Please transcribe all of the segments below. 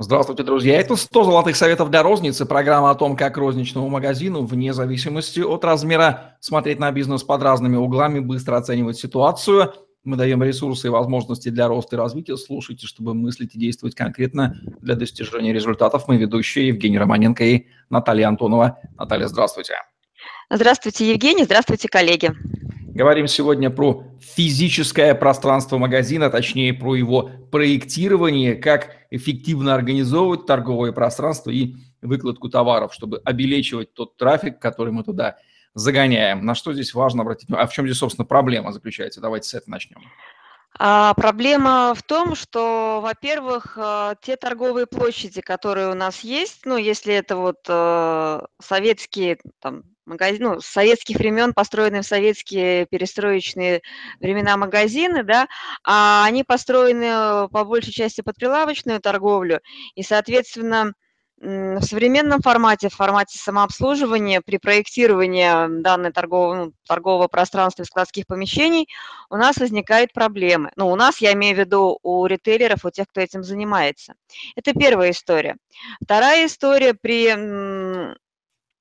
Здравствуйте, друзья. Это 100 золотых советов для розницы. Программа о том, как розничному магазину, вне зависимости от размера, смотреть на бизнес под разными углами, быстро оценивать ситуацию. Мы даем ресурсы и возможности для роста и развития. Слушайте, чтобы мыслить и действовать конкретно для достижения результатов. Мы ведущие Евгений Романенко и Наталья Антонова. Наталья, здравствуйте. Здравствуйте, Евгений. Здравствуйте, коллеги. Говорим сегодня про физическое пространство магазина, точнее про его проектирование, как эффективно организовывать торговое пространство и выкладку товаров, чтобы обелечивать тот трафик, который мы туда загоняем. На что здесь важно обратить внимание? А в чем здесь, собственно, проблема заключается? Давайте с этого начнем. А, проблема в том, что, во-первых, э, те торговые площади, которые у нас есть, ну, если это вот э, советские там, магазин, ну, с советских времен построенные в советские перестроечные времена магазины, да, а они построены э, по большей части под прилавочную торговлю, и, соответственно, в современном формате, в формате самообслуживания, при проектировании данной торгового, ну, торгового пространства и складских помещений у нас возникают проблемы. Ну, у нас, я имею в виду, у ритейлеров, у тех, кто этим занимается. Это первая история. Вторая история, при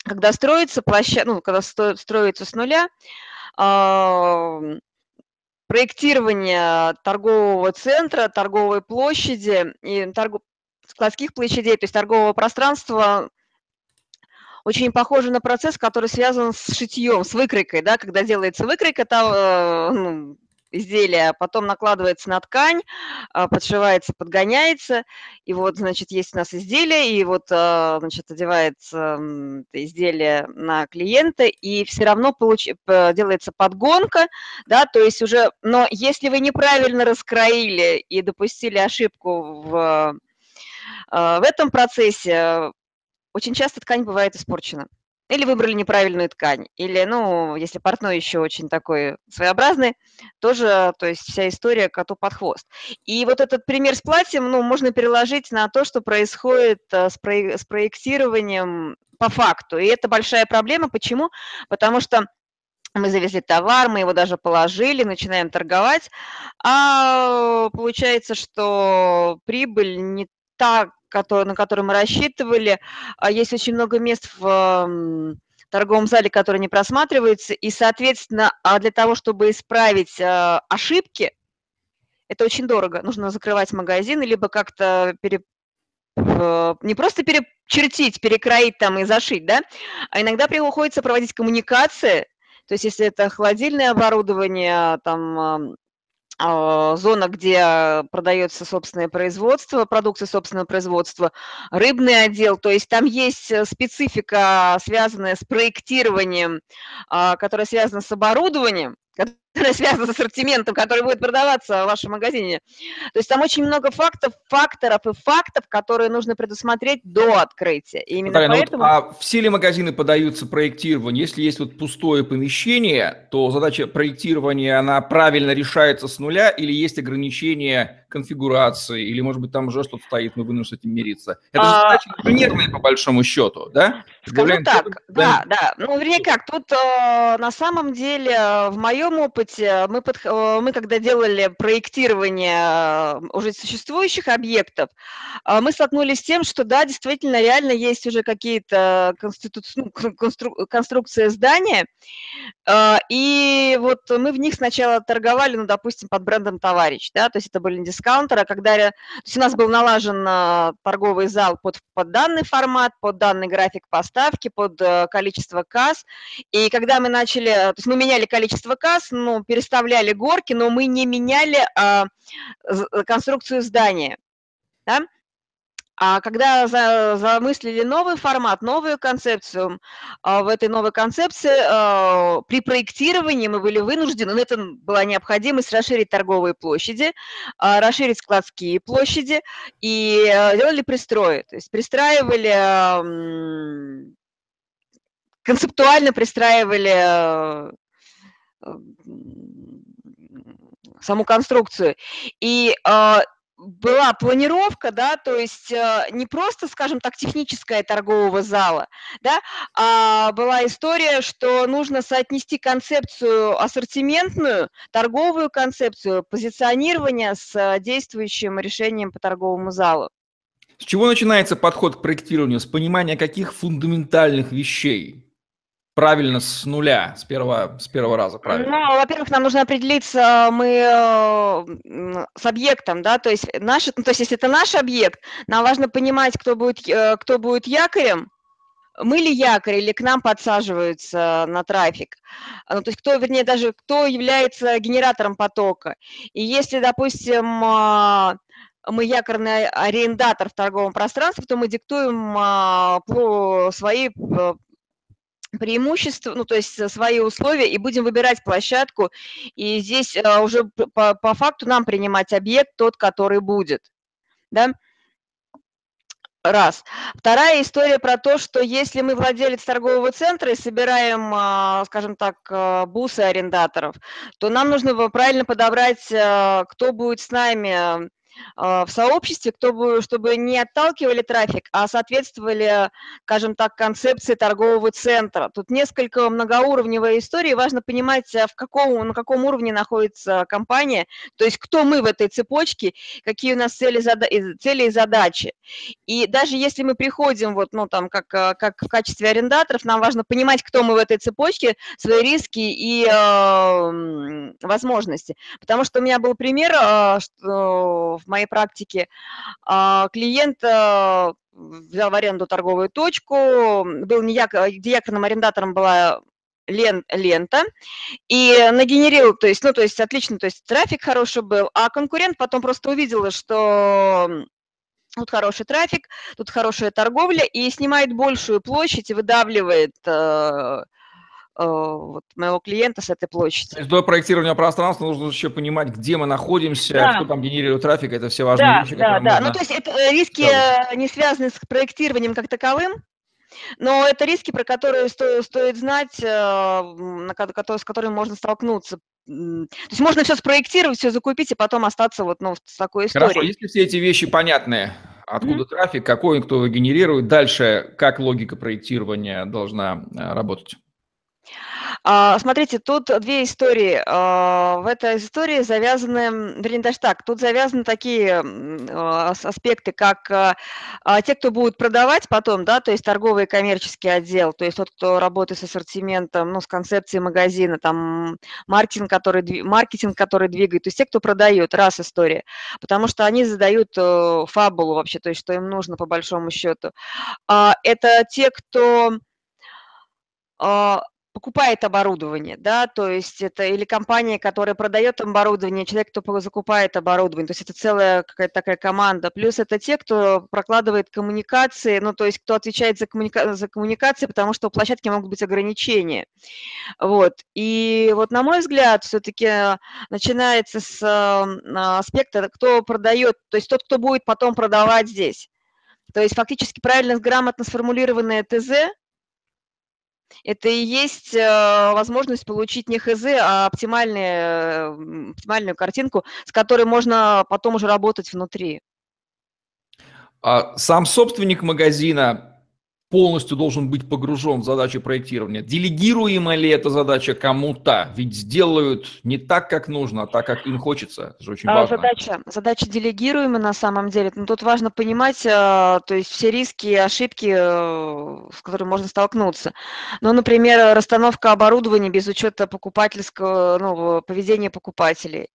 когда строится площадка, ну, когда строится с нуля, проектирование торгового центра, торговой площади и торгов... складских площадей, то есть торгового пространства, очень похоже на процесс, который связан с шитьем, с выкройкой, да, когда делается выкройка, там, э, ну, изделие, потом накладывается на ткань, а, подшивается, подгоняется, и вот, значит, есть у нас изделие, и вот, а, значит, одевается изделие на клиента, и все равно получ... делается подгонка, да, то есть уже, но если вы неправильно раскроили и допустили ошибку в, а, в этом процессе, очень часто ткань бывает испорчена или выбрали неправильную ткань, или, ну, если портной еще очень такой своеобразный, тоже, то есть вся история коту под хвост. И вот этот пример с платьем, ну, можно переложить на то, что происходит э, с, про... с проектированием по факту. И это большая проблема. Почему? Потому что мы завезли товар, мы его даже положили, начинаем торговать, а получается, что прибыль не так на который мы рассчитывали. А есть очень много мест в торговом зале, которые не просматриваются, и, соответственно, а для того, чтобы исправить а, ошибки, это очень дорого. Нужно закрывать магазин, либо как-то пере, не просто перечертить, перекроить там и зашить, да, а иногда приходится проводить коммуникации, то есть если это холодильное оборудование, там зона, где продается собственное производство, продукция собственного производства, рыбный отдел, то есть там есть э, специфика, связанная с проектированием, а, которая связана с оборудованием, связана с ассортиментом, который будет продаваться в вашем магазине. То есть там очень много фактов, факторов и фактов, которые нужно предусмотреть до открытия. И именно Наталья, поэтому... ну вот, а все ли магазины подаются проектированию? Если есть вот пустое помещение, то задача проектирования, она правильно решается с нуля или есть ограничения конфигурации, или, может быть, там уже что-то стоит, мы вынуждены с этим мириться. Это же а, задача инженерная, по большому счету, да? Скажу так, да, да. Ну, вернее как, тут э, на самом деле э, в моем опыте мы, под, э, мы когда делали проектирование уже существующих объектов, мы столкнулись с тем, что да, действительно, реально есть уже какие-то конститу... ну, констру... конструкции здания, и вот мы в них сначала торговали, ну, допустим, под брендом «Товарищ», да, то есть это были дискаунтера, когда то есть у нас был налажен а, торговый зал под, под данный формат, под данный график поставки, под э, количество касс. И когда мы начали, то есть мы меняли количество касс, ну, переставляли горки, но мы не меняли а, конструкцию здания. Да? А когда за, замыслили новый формат, новую концепцию, а, в этой новой концепции а, при проектировании мы были вынуждены, ну, это была необходимость расширить торговые площади, а, расширить складские площади и делали пристрои. То есть пристраивали, концептуально пристраивали саму конструкцию. И была планировка, да, то есть э, не просто, скажем так, техническая торгового зала, да, а была история, что нужно соотнести концепцию ассортиментную, торговую концепцию, позиционирование с действующим решением по торговому залу. С чего начинается подход к проектированию? С понимания каких фундаментальных вещей? Правильно с нуля, с первого, с первого раза, правильно? Ну, во-первых, нам нужно определиться мы э, с объектом, да, то есть наш, ну, то есть если это наш объект, нам важно понимать, кто будет, э, кто будет якорем, мы ли якорь или к нам подсаживаются на трафик, ну, то есть кто, вернее, даже кто является генератором потока. И если, допустим, а, мы якорный арендатор в торговом пространстве, то мы диктуем а, свои э, преимущества, ну, то есть свои условия, и будем выбирать площадку. И здесь а, уже по, по факту нам принимать объект тот, который будет. Да? Раз. Вторая история про то, что если мы владелец торгового центра и собираем, скажем так, бусы арендаторов, то нам нужно правильно подобрать, кто будет с нами а, в сообществе, кто, чтобы не отталкивали трафик, а соответствовали, скажем так, концепции торгового центра. Тут несколько многоуровневая история, важно понимать, а, в каком, на каком уровне находится компания, то есть кто мы в этой цепочке, какие у нас цели, цели и задачи. И даже если мы приходим вот, ну, там, как, а, как в качестве арендаторов, нам важно понимать, кто мы в этой цепочке, свои риски и э, возможности. Потому что у меня был пример, что в моей практике. А, клиент э, взял в аренду торговую точку, был не як, якорным арендатором была лен, лента, и нагенерил, то есть, ну, то есть отлично, то есть трафик хороший был, а конкурент потом просто увидел, что тут хороший трафик, тут хорошая торговля, и снимает большую площадь выдавливает э, Э, вот, моего клиента с этой площади. То есть до проектирования пространства нужно еще понимать, где мы находимся, да. кто там генерирует трафик, это все важные да, вещи. Да, да, можно... ну то есть это э, риски да. не связаны с проектированием как таковым, но это риски, про которые стоит, стоит знать, э, с которыми можно столкнуться. То есть можно все спроектировать, все закупить и потом остаться вот ну, с такой историей. Хорошо, если все эти вещи понятны, откуда mm-hmm. трафик, какой кто его генерирует, дальше как логика проектирования должна работать? А, смотрите, тут две истории. А, в этой истории завязаны, вернее, даже так, тут завязаны такие а, аспекты, как те, кто будет продавать потом, да, то есть торговый и коммерческий отдел, то есть тот, кто работает с ассортиментом, ну, с концепцией магазина, там, маркетинг, который, маркетинг, который двигает, то есть те, кто продает, раз история, потому что они задают э, фабулу вообще, то есть что им нужно по большому счету. Это те, кто покупает оборудование, да, то есть это или компания, которая продает оборудование, человек, кто закупает оборудование, то есть это целая какая-то такая команда, плюс это те, кто прокладывает коммуникации, ну, то есть кто отвечает за, коммуника за коммуникации, потому что у площадки могут быть ограничения, вот, и вот на мой взгляд, все-таки начинается с аспекта, кто продает, то есть тот, кто будет потом продавать здесь, то есть фактически правильно, грамотно сформулированное ТЗ, это и есть э, возможность получить не ХЗ, а оптимальную, оптимальную картинку, с которой можно потом уже работать внутри. А сам собственник магазина полностью должен быть погружен в задачу проектирования. Делегируема ли эта задача кому-то? Ведь сделают не так, как нужно, а так, как им хочется. Это же очень а, важно. Задача, задача делегируема на самом деле. Но тут важно понимать, а, то есть все риски и ошибки, э, с которыми можно столкнуться. Ну, например, расстановка оборудования без учета покупательского, ну, поведения покупателей.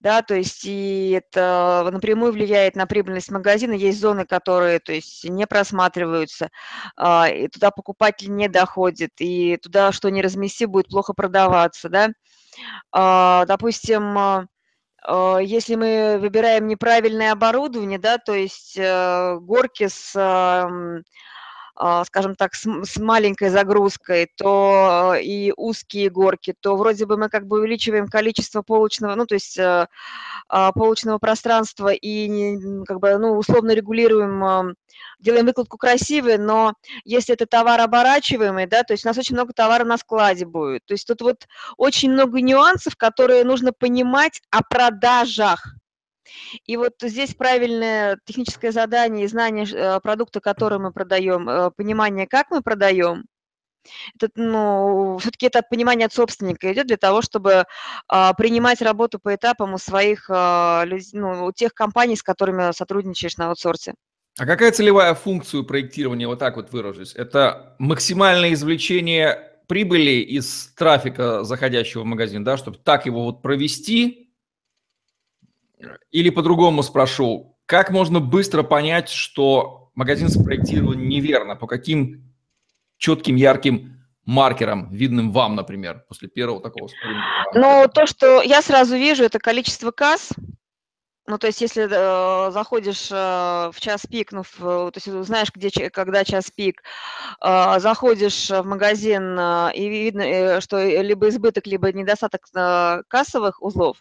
Да, то есть и это напрямую влияет на прибыльность магазина. Есть зоны, которые, то есть, не просматриваются и туда покупатель не доходит, и туда что не размести, будет плохо продаваться, да. А, допустим, а, если мы выбираем неправильное оборудование, да, то есть э, горки с а, скажем так, с, с маленькой загрузкой, то и узкие горки, то вроде бы мы как бы увеличиваем количество полочного, ну, то есть э, а, полочного пространства и как бы, ну, условно регулируем, делаем выкладку красивой, но если это товар оборачиваемый, да, то есть у нас очень много товара на складе будет. То есть тут вот очень много нюансов, которые нужно понимать о продажах. И вот здесь правильное техническое задание и знание э, продукта, который мы продаем, э, понимание, как мы продаем, это, ну, все-таки это понимание от собственника идет для того, чтобы а, принимать работу по этапам у своих, а, ну, у тех компаний, с которыми сотрудничаешь на аутсорсе. А какая целевая функция проектирования, вот так вот выражусь? Это максимальное извлечение прибыли из трафика, заходящего в магазин, да, чтобы так его вот провести? Или по-другому спрошу, как можно быстро понять, что магазин спроектирован неверно? По каким четким, ярким маркером, видным вам, например, после первого такого спринта? Ну, то, что я сразу вижу, это количество касс, ну, то есть, если э, заходишь э, в час пик, ну, в, то есть знаешь, где, когда час пик, э, заходишь в магазин, э, и видно, э, что либо избыток, либо недостаток э, кассовых узлов,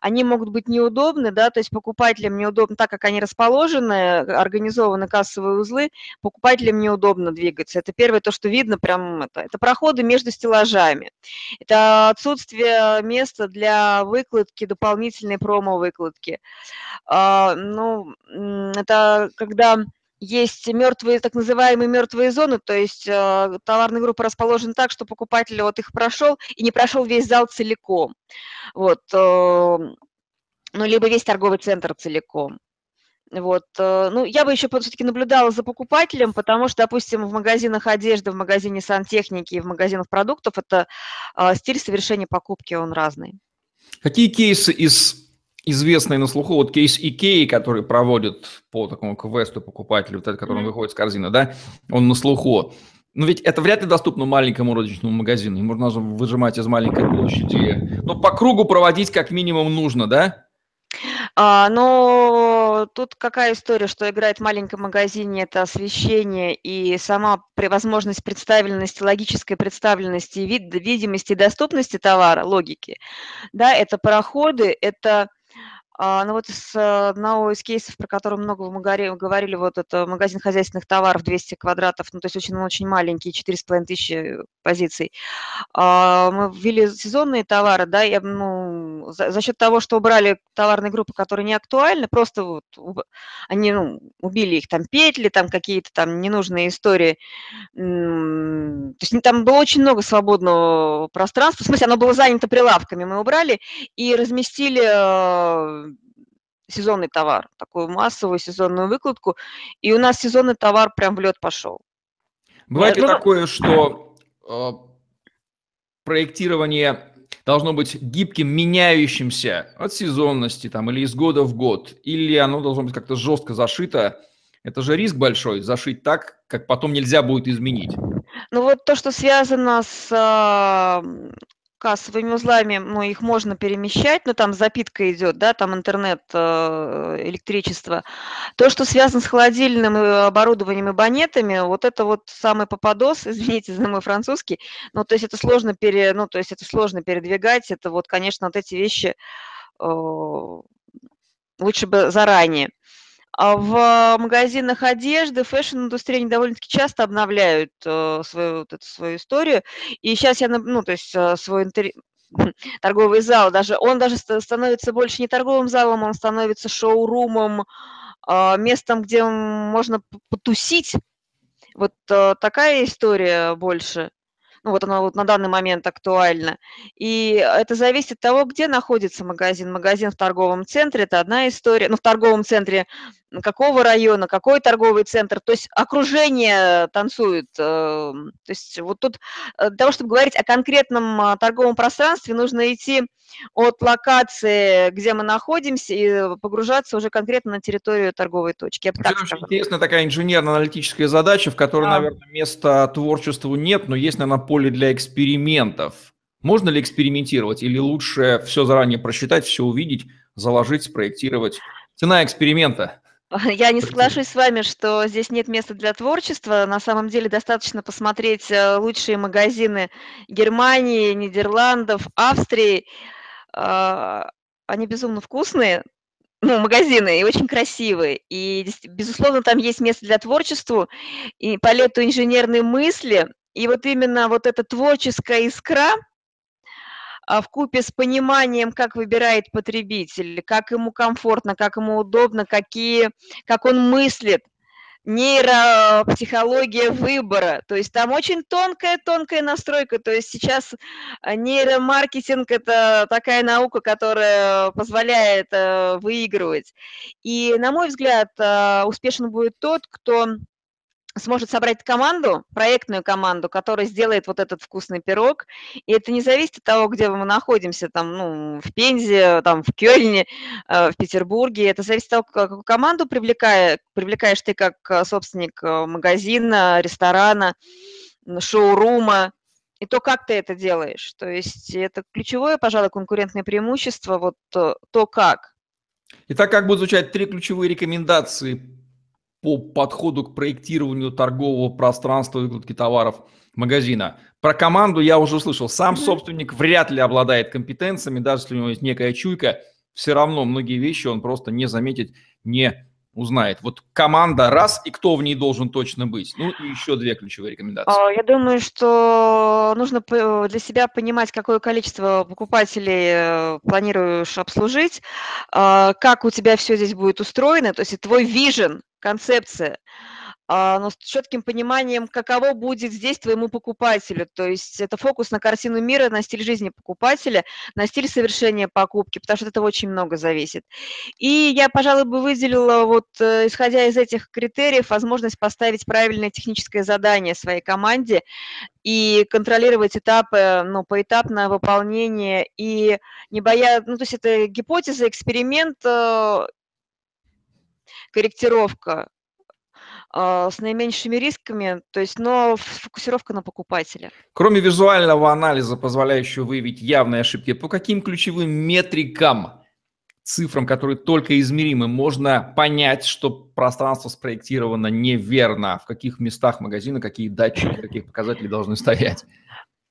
они могут быть неудобны, да, то есть покупателям неудобно, так как они расположены, организованы кассовые узлы, покупателям неудобно двигаться. Это первое, то, что видно, прям это, это проходы между стеллажами, это отсутствие места для выкладки, дополнительной промо-выкладки. А, ну, это когда есть мертвые, так называемые мертвые зоны, то есть э, товарная группа расположена так, что покупатель вот их прошел и не прошел весь зал целиком. Вот, э, ну, либо весь торговый центр целиком. Вот, э, ну, я бы еще все-таки наблюдала за покупателем, потому что, допустим, в магазинах одежды, в магазине сантехники, в магазинах продуктов это э, стиль совершения покупки, он разный. Какие кейсы из известный на слуху, вот кейс Икеи, который проводит по такому квесту покупателю, вот этот, который mm-hmm. выходит с корзины, да, он на слуху. Но ведь это вряд ли доступно маленькому розничному магазину. Ему нужно выжимать из маленькой площади. Но по кругу проводить как минимум нужно, да? А, но тут какая история, что играет в маленьком магазине, это освещение и сама возможность представленности, логической представленности, вид, видимости и доступности товара, логики. Да, это пароходы, это а, ну вот из э, одного из кейсов, про который много мы говорили, вот это магазин хозяйственных товаров 200 квадратов, ну то есть очень, очень маленький, 4,5 тысячи позиций. А, мы ввели сезонные товары, да, и, ну, за, за счет того, что убрали товарные группы, которые не актуальны, просто вот они ну, убили их, там петли, там какие-то там ненужные истории. То есть там было очень много свободного пространства, в смысле оно было занято прилавками, мы убрали и разместили э, сезонный товар, такую массовую сезонную выкладку, и у нас сезонный товар прям в лед пошел. Бывает ли ну, такое, что э, проектирование должно быть гибким, меняющимся от сезонности там, или из года в год, или оно должно быть как-то жестко зашито? Это же риск большой, зашить так, как потом нельзя будет изменить. Ну вот то, что связано с а, кассовыми узлами, ну, их можно перемещать, но там запитка идет, да, там интернет, э, электричество. То, что связано с холодильным э, оборудованием и бонетами, вот это вот самый попадос, извините за мой французский, ну, то есть это сложно, пере, ну, то есть это сложно передвигать, это вот, конечно, вот эти вещи э, лучше бы заранее. А в магазинах одежды, fashion-индустрии они довольно-таки часто обновляют э, свою, вот эту свою историю. И сейчас я, ну, то есть э, свой интер... торговый зал, даже он даже становится больше не торговым залом, он становится шоурумом, э, местом, где можно потусить. Вот такая история больше ну вот она вот на данный момент актуальна. И это зависит от того, где находится магазин. Магазин в торговом центре – это одна история. Ну, в торговом центре какого района, какой торговый центр. То есть окружение танцует. Э, то есть вот тут э, для того, чтобы говорить о конкретном а, торговом пространстве, нужно идти от локации, где мы находимся, и погружаться уже конкретно на территорию торговой точки. Я так очень интересная такая инженерно-аналитическая задача, в которой, да. наверное, места творчеству нет, но есть, наверное, поле для экспериментов. Можно ли экспериментировать или лучше все заранее просчитать, все увидеть, заложить, спроектировать? Цена эксперимента. Я не соглашусь с вами, что здесь нет места для творчества. На самом деле достаточно посмотреть э, лучшие магазины Германии, Нидерландов, Австрии. А, они безумно вкусные, ну, магазины, и очень красивые. И, безусловно, там есть место для творчества и полету инженерной мысли. И вот именно вот эта творческая искра, а, в купе с пониманием, как выбирает потребитель, как ему комфортно, как ему удобно, какие, как он мыслит, нейропсихология выбора. То есть там очень тонкая-тонкая настройка. То есть сейчас а, нейромаркетинг – это такая наука, которая позволяет э, выигрывать. И, на мой взгляд, э, успешен будет тот, кто сможет собрать команду, проектную команду, которая сделает вот этот вкусный пирог. И это не зависит от того, где мы находимся, там, ну, в Пензе, там, в Кёльне, э, в Петербурге. Это зависит от того, какую команду привлекая, привлекаешь ты как э, собственник э, магазина, ресторана, шоурума, и то, как ты это делаешь. То есть это ключевое, пожалуй, конкурентное преимущество, вот то, как. Итак, как будут звучать три ключевые рекомендации по подходу к проектированию торгового пространства и выкладки товаров магазина. Про команду я уже услышал. Сам собственник вряд ли обладает компетенциями, даже если у него есть некая чуйка, все равно многие вещи он просто не заметит, не узнает. Вот команда раз, и кто в ней должен точно быть. Ну и еще две ключевые рекомендации. А, я думаю, что нужно для себя понимать, какое количество покупателей э, планируешь обслужить, а, как у тебя все здесь будет устроено, то есть твой вижен, концепция – а, но с четким пониманием, каково будет здесь твоему покупателю. То есть это фокус на картину мира, на стиль жизни покупателя, на стиль совершения покупки, потому что от этого очень много зависит. И я, пожалуй, бы выделила, вот, э, исходя из этих критериев, возможность поставить правильное техническое задание своей команде и контролировать этапы, ну, поэтапное выполнение и не бояться, ну, то есть это гипотеза, эксперимент, э, корректировка, а, с наименьшими рисками, то есть, но фокусировка на покупателя. Кроме визуального анализа, позволяющего выявить явные ошибки, по каким ключевым метрикам, цифрам, которые только измеримы, можно понять, что пространство спроектировано неверно, в каких местах магазина, какие датчики, каких показателей должны стоять?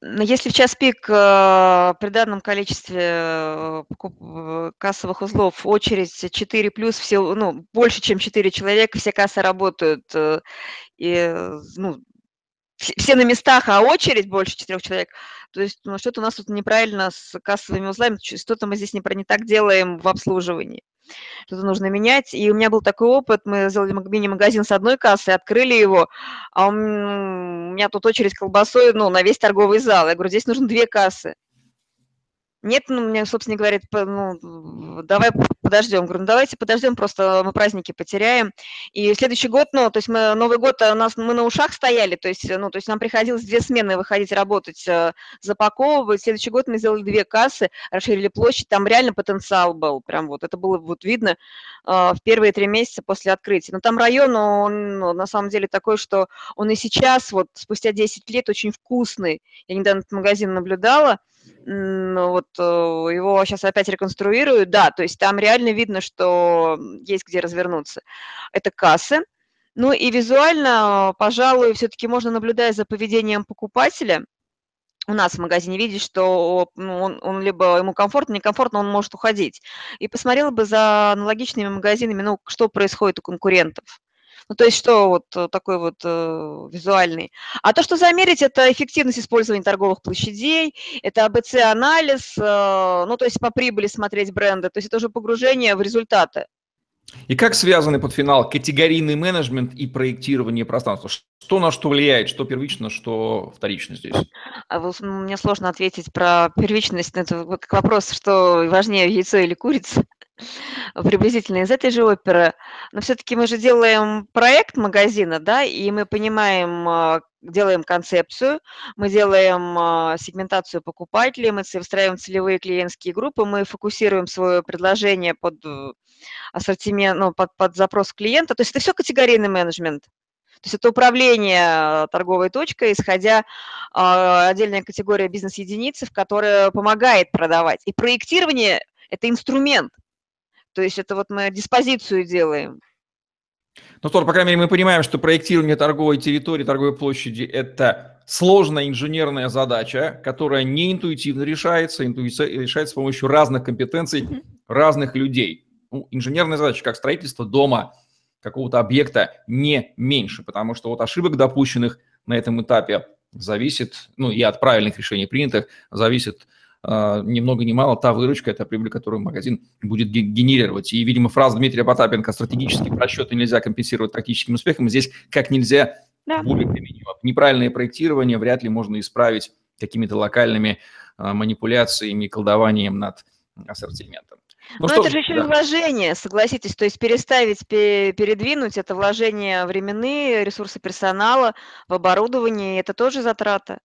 Если в час пик э, при данном количестве э, э, кассовых узлов очередь 4 плюс, все, ну, больше, чем 4 человека, все кассы работают, и, ну, все на местах, а очередь больше 4 человек, то есть ну, что-то у нас тут неправильно с кассовыми узлами, что-то мы здесь не, не так делаем в обслуживании что-то нужно менять. И у меня был такой опыт, мы сделали мини-магазин с одной кассы, открыли его, а у меня тут очередь колбасой, ну, на весь торговый зал. Я говорю, здесь нужно две кассы. Нет, ну, мне, собственно, говорит, ну, давай подождем. Говорю, ну, давайте подождем, просто мы праздники потеряем. И следующий год, ну, то есть мы, Новый год у нас, мы на ушах стояли, то есть, ну, то есть нам приходилось две смены выходить работать, э, запаковывать. Следующий год мы сделали две кассы, расширили площадь, там реально потенциал был, прям вот, это было вот видно э, в первые три месяца после открытия. Но там район, он ну, на самом деле такой, что он и сейчас, вот спустя 10 лет, очень вкусный. Я недавно этот магазин наблюдала, вот э, его сейчас опять реконструируют, да, то есть там реально видно, что есть где развернуться. Это кассы. Ну и визуально, пожалуй, все-таки можно, наблюдая за поведением покупателя, у нас в магазине видеть, что ну, он, он либо ему комфортно, некомфортно, он может уходить. И посмотрела бы за аналогичными магазинами, ну, что происходит у конкурентов. Ну, то есть что вот э, такой вот э, визуальный. А то, что замерить, это эффективность использования торговых площадей, это АБЦ-анализ, э, ну, то есть по прибыли смотреть бренды, то есть это уже погружение в результаты. И как связаны под финал категорийный менеджмент и проектирование пространства? Что на что влияет, что первично, что вторично здесь? А мне сложно ответить про первичность. Это вопрос, что важнее, яйцо или курица приблизительно из этой же оперы. Но все-таки мы же делаем проект магазина, да, и мы понимаем, а, делаем концепцию, мы делаем а, сегментацию покупателей, мы выстраиваем целевые клиентские группы, мы фокусируем свое предложение под э, ассортимент, ну, под, под запрос клиента. То есть это все категорийный менеджмент. То есть это управление торговой точкой, исходя э, отдельная категория бизнес-единицы, которая помогает продавать. И проектирование – это инструмент. То есть это вот мы диспозицию делаем. Ну, что, по крайней мере, мы понимаем, что проектирование торговой территории, торговой площади – это сложная инженерная задача, которая не интуитивно решается, интуитивно решается с помощью разных компетенций разных людей. Ну, инженерная задача, как строительство дома, какого-то объекта, не меньше, потому что вот ошибок, допущенных на этом этапе, зависит, ну и от правильных решений принятых, зависит ни много ни мало та выручка, это прибыль, которую магазин будет генерировать. И, видимо, фраза Дмитрия Потапенко «стратегические просчеты нельзя компенсировать тактическим успехом» здесь как нельзя да. более применима. Неправильное проектирование вряд ли можно исправить какими-то локальными э, манипуляциями, колдованием над ассортиментом. Ну, Но это же еще да. вложение, согласитесь, то есть переставить, передвинуть, это вложение временные, ресурсы персонала, в оборудование, это тоже затрата.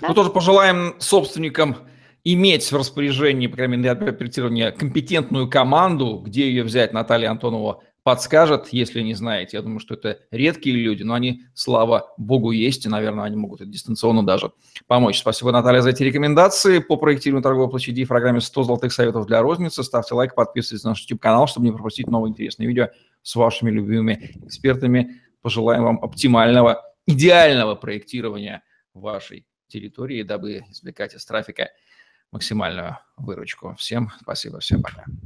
Да? Ну, тоже пожелаем собственникам иметь в распоряжении, по крайней мере, для проектирования компетентную команду, где ее взять, Наталья Антонова подскажет, если не знаете. Я думаю, что это редкие люди, но они, слава богу, есть, и, наверное, они могут и дистанционно даже помочь. Спасибо, Наталья, за эти рекомендации по проектированию торговой площади в программе 100 золотых советов для розницы. Ставьте лайк, подписывайтесь на наш YouTube-канал, чтобы не пропустить новые интересные видео с вашими любимыми экспертами. Пожелаем вам оптимального, идеального проектирования вашей территории, дабы извлекать из трафика максимальную выручку. Всем спасибо, всем пока.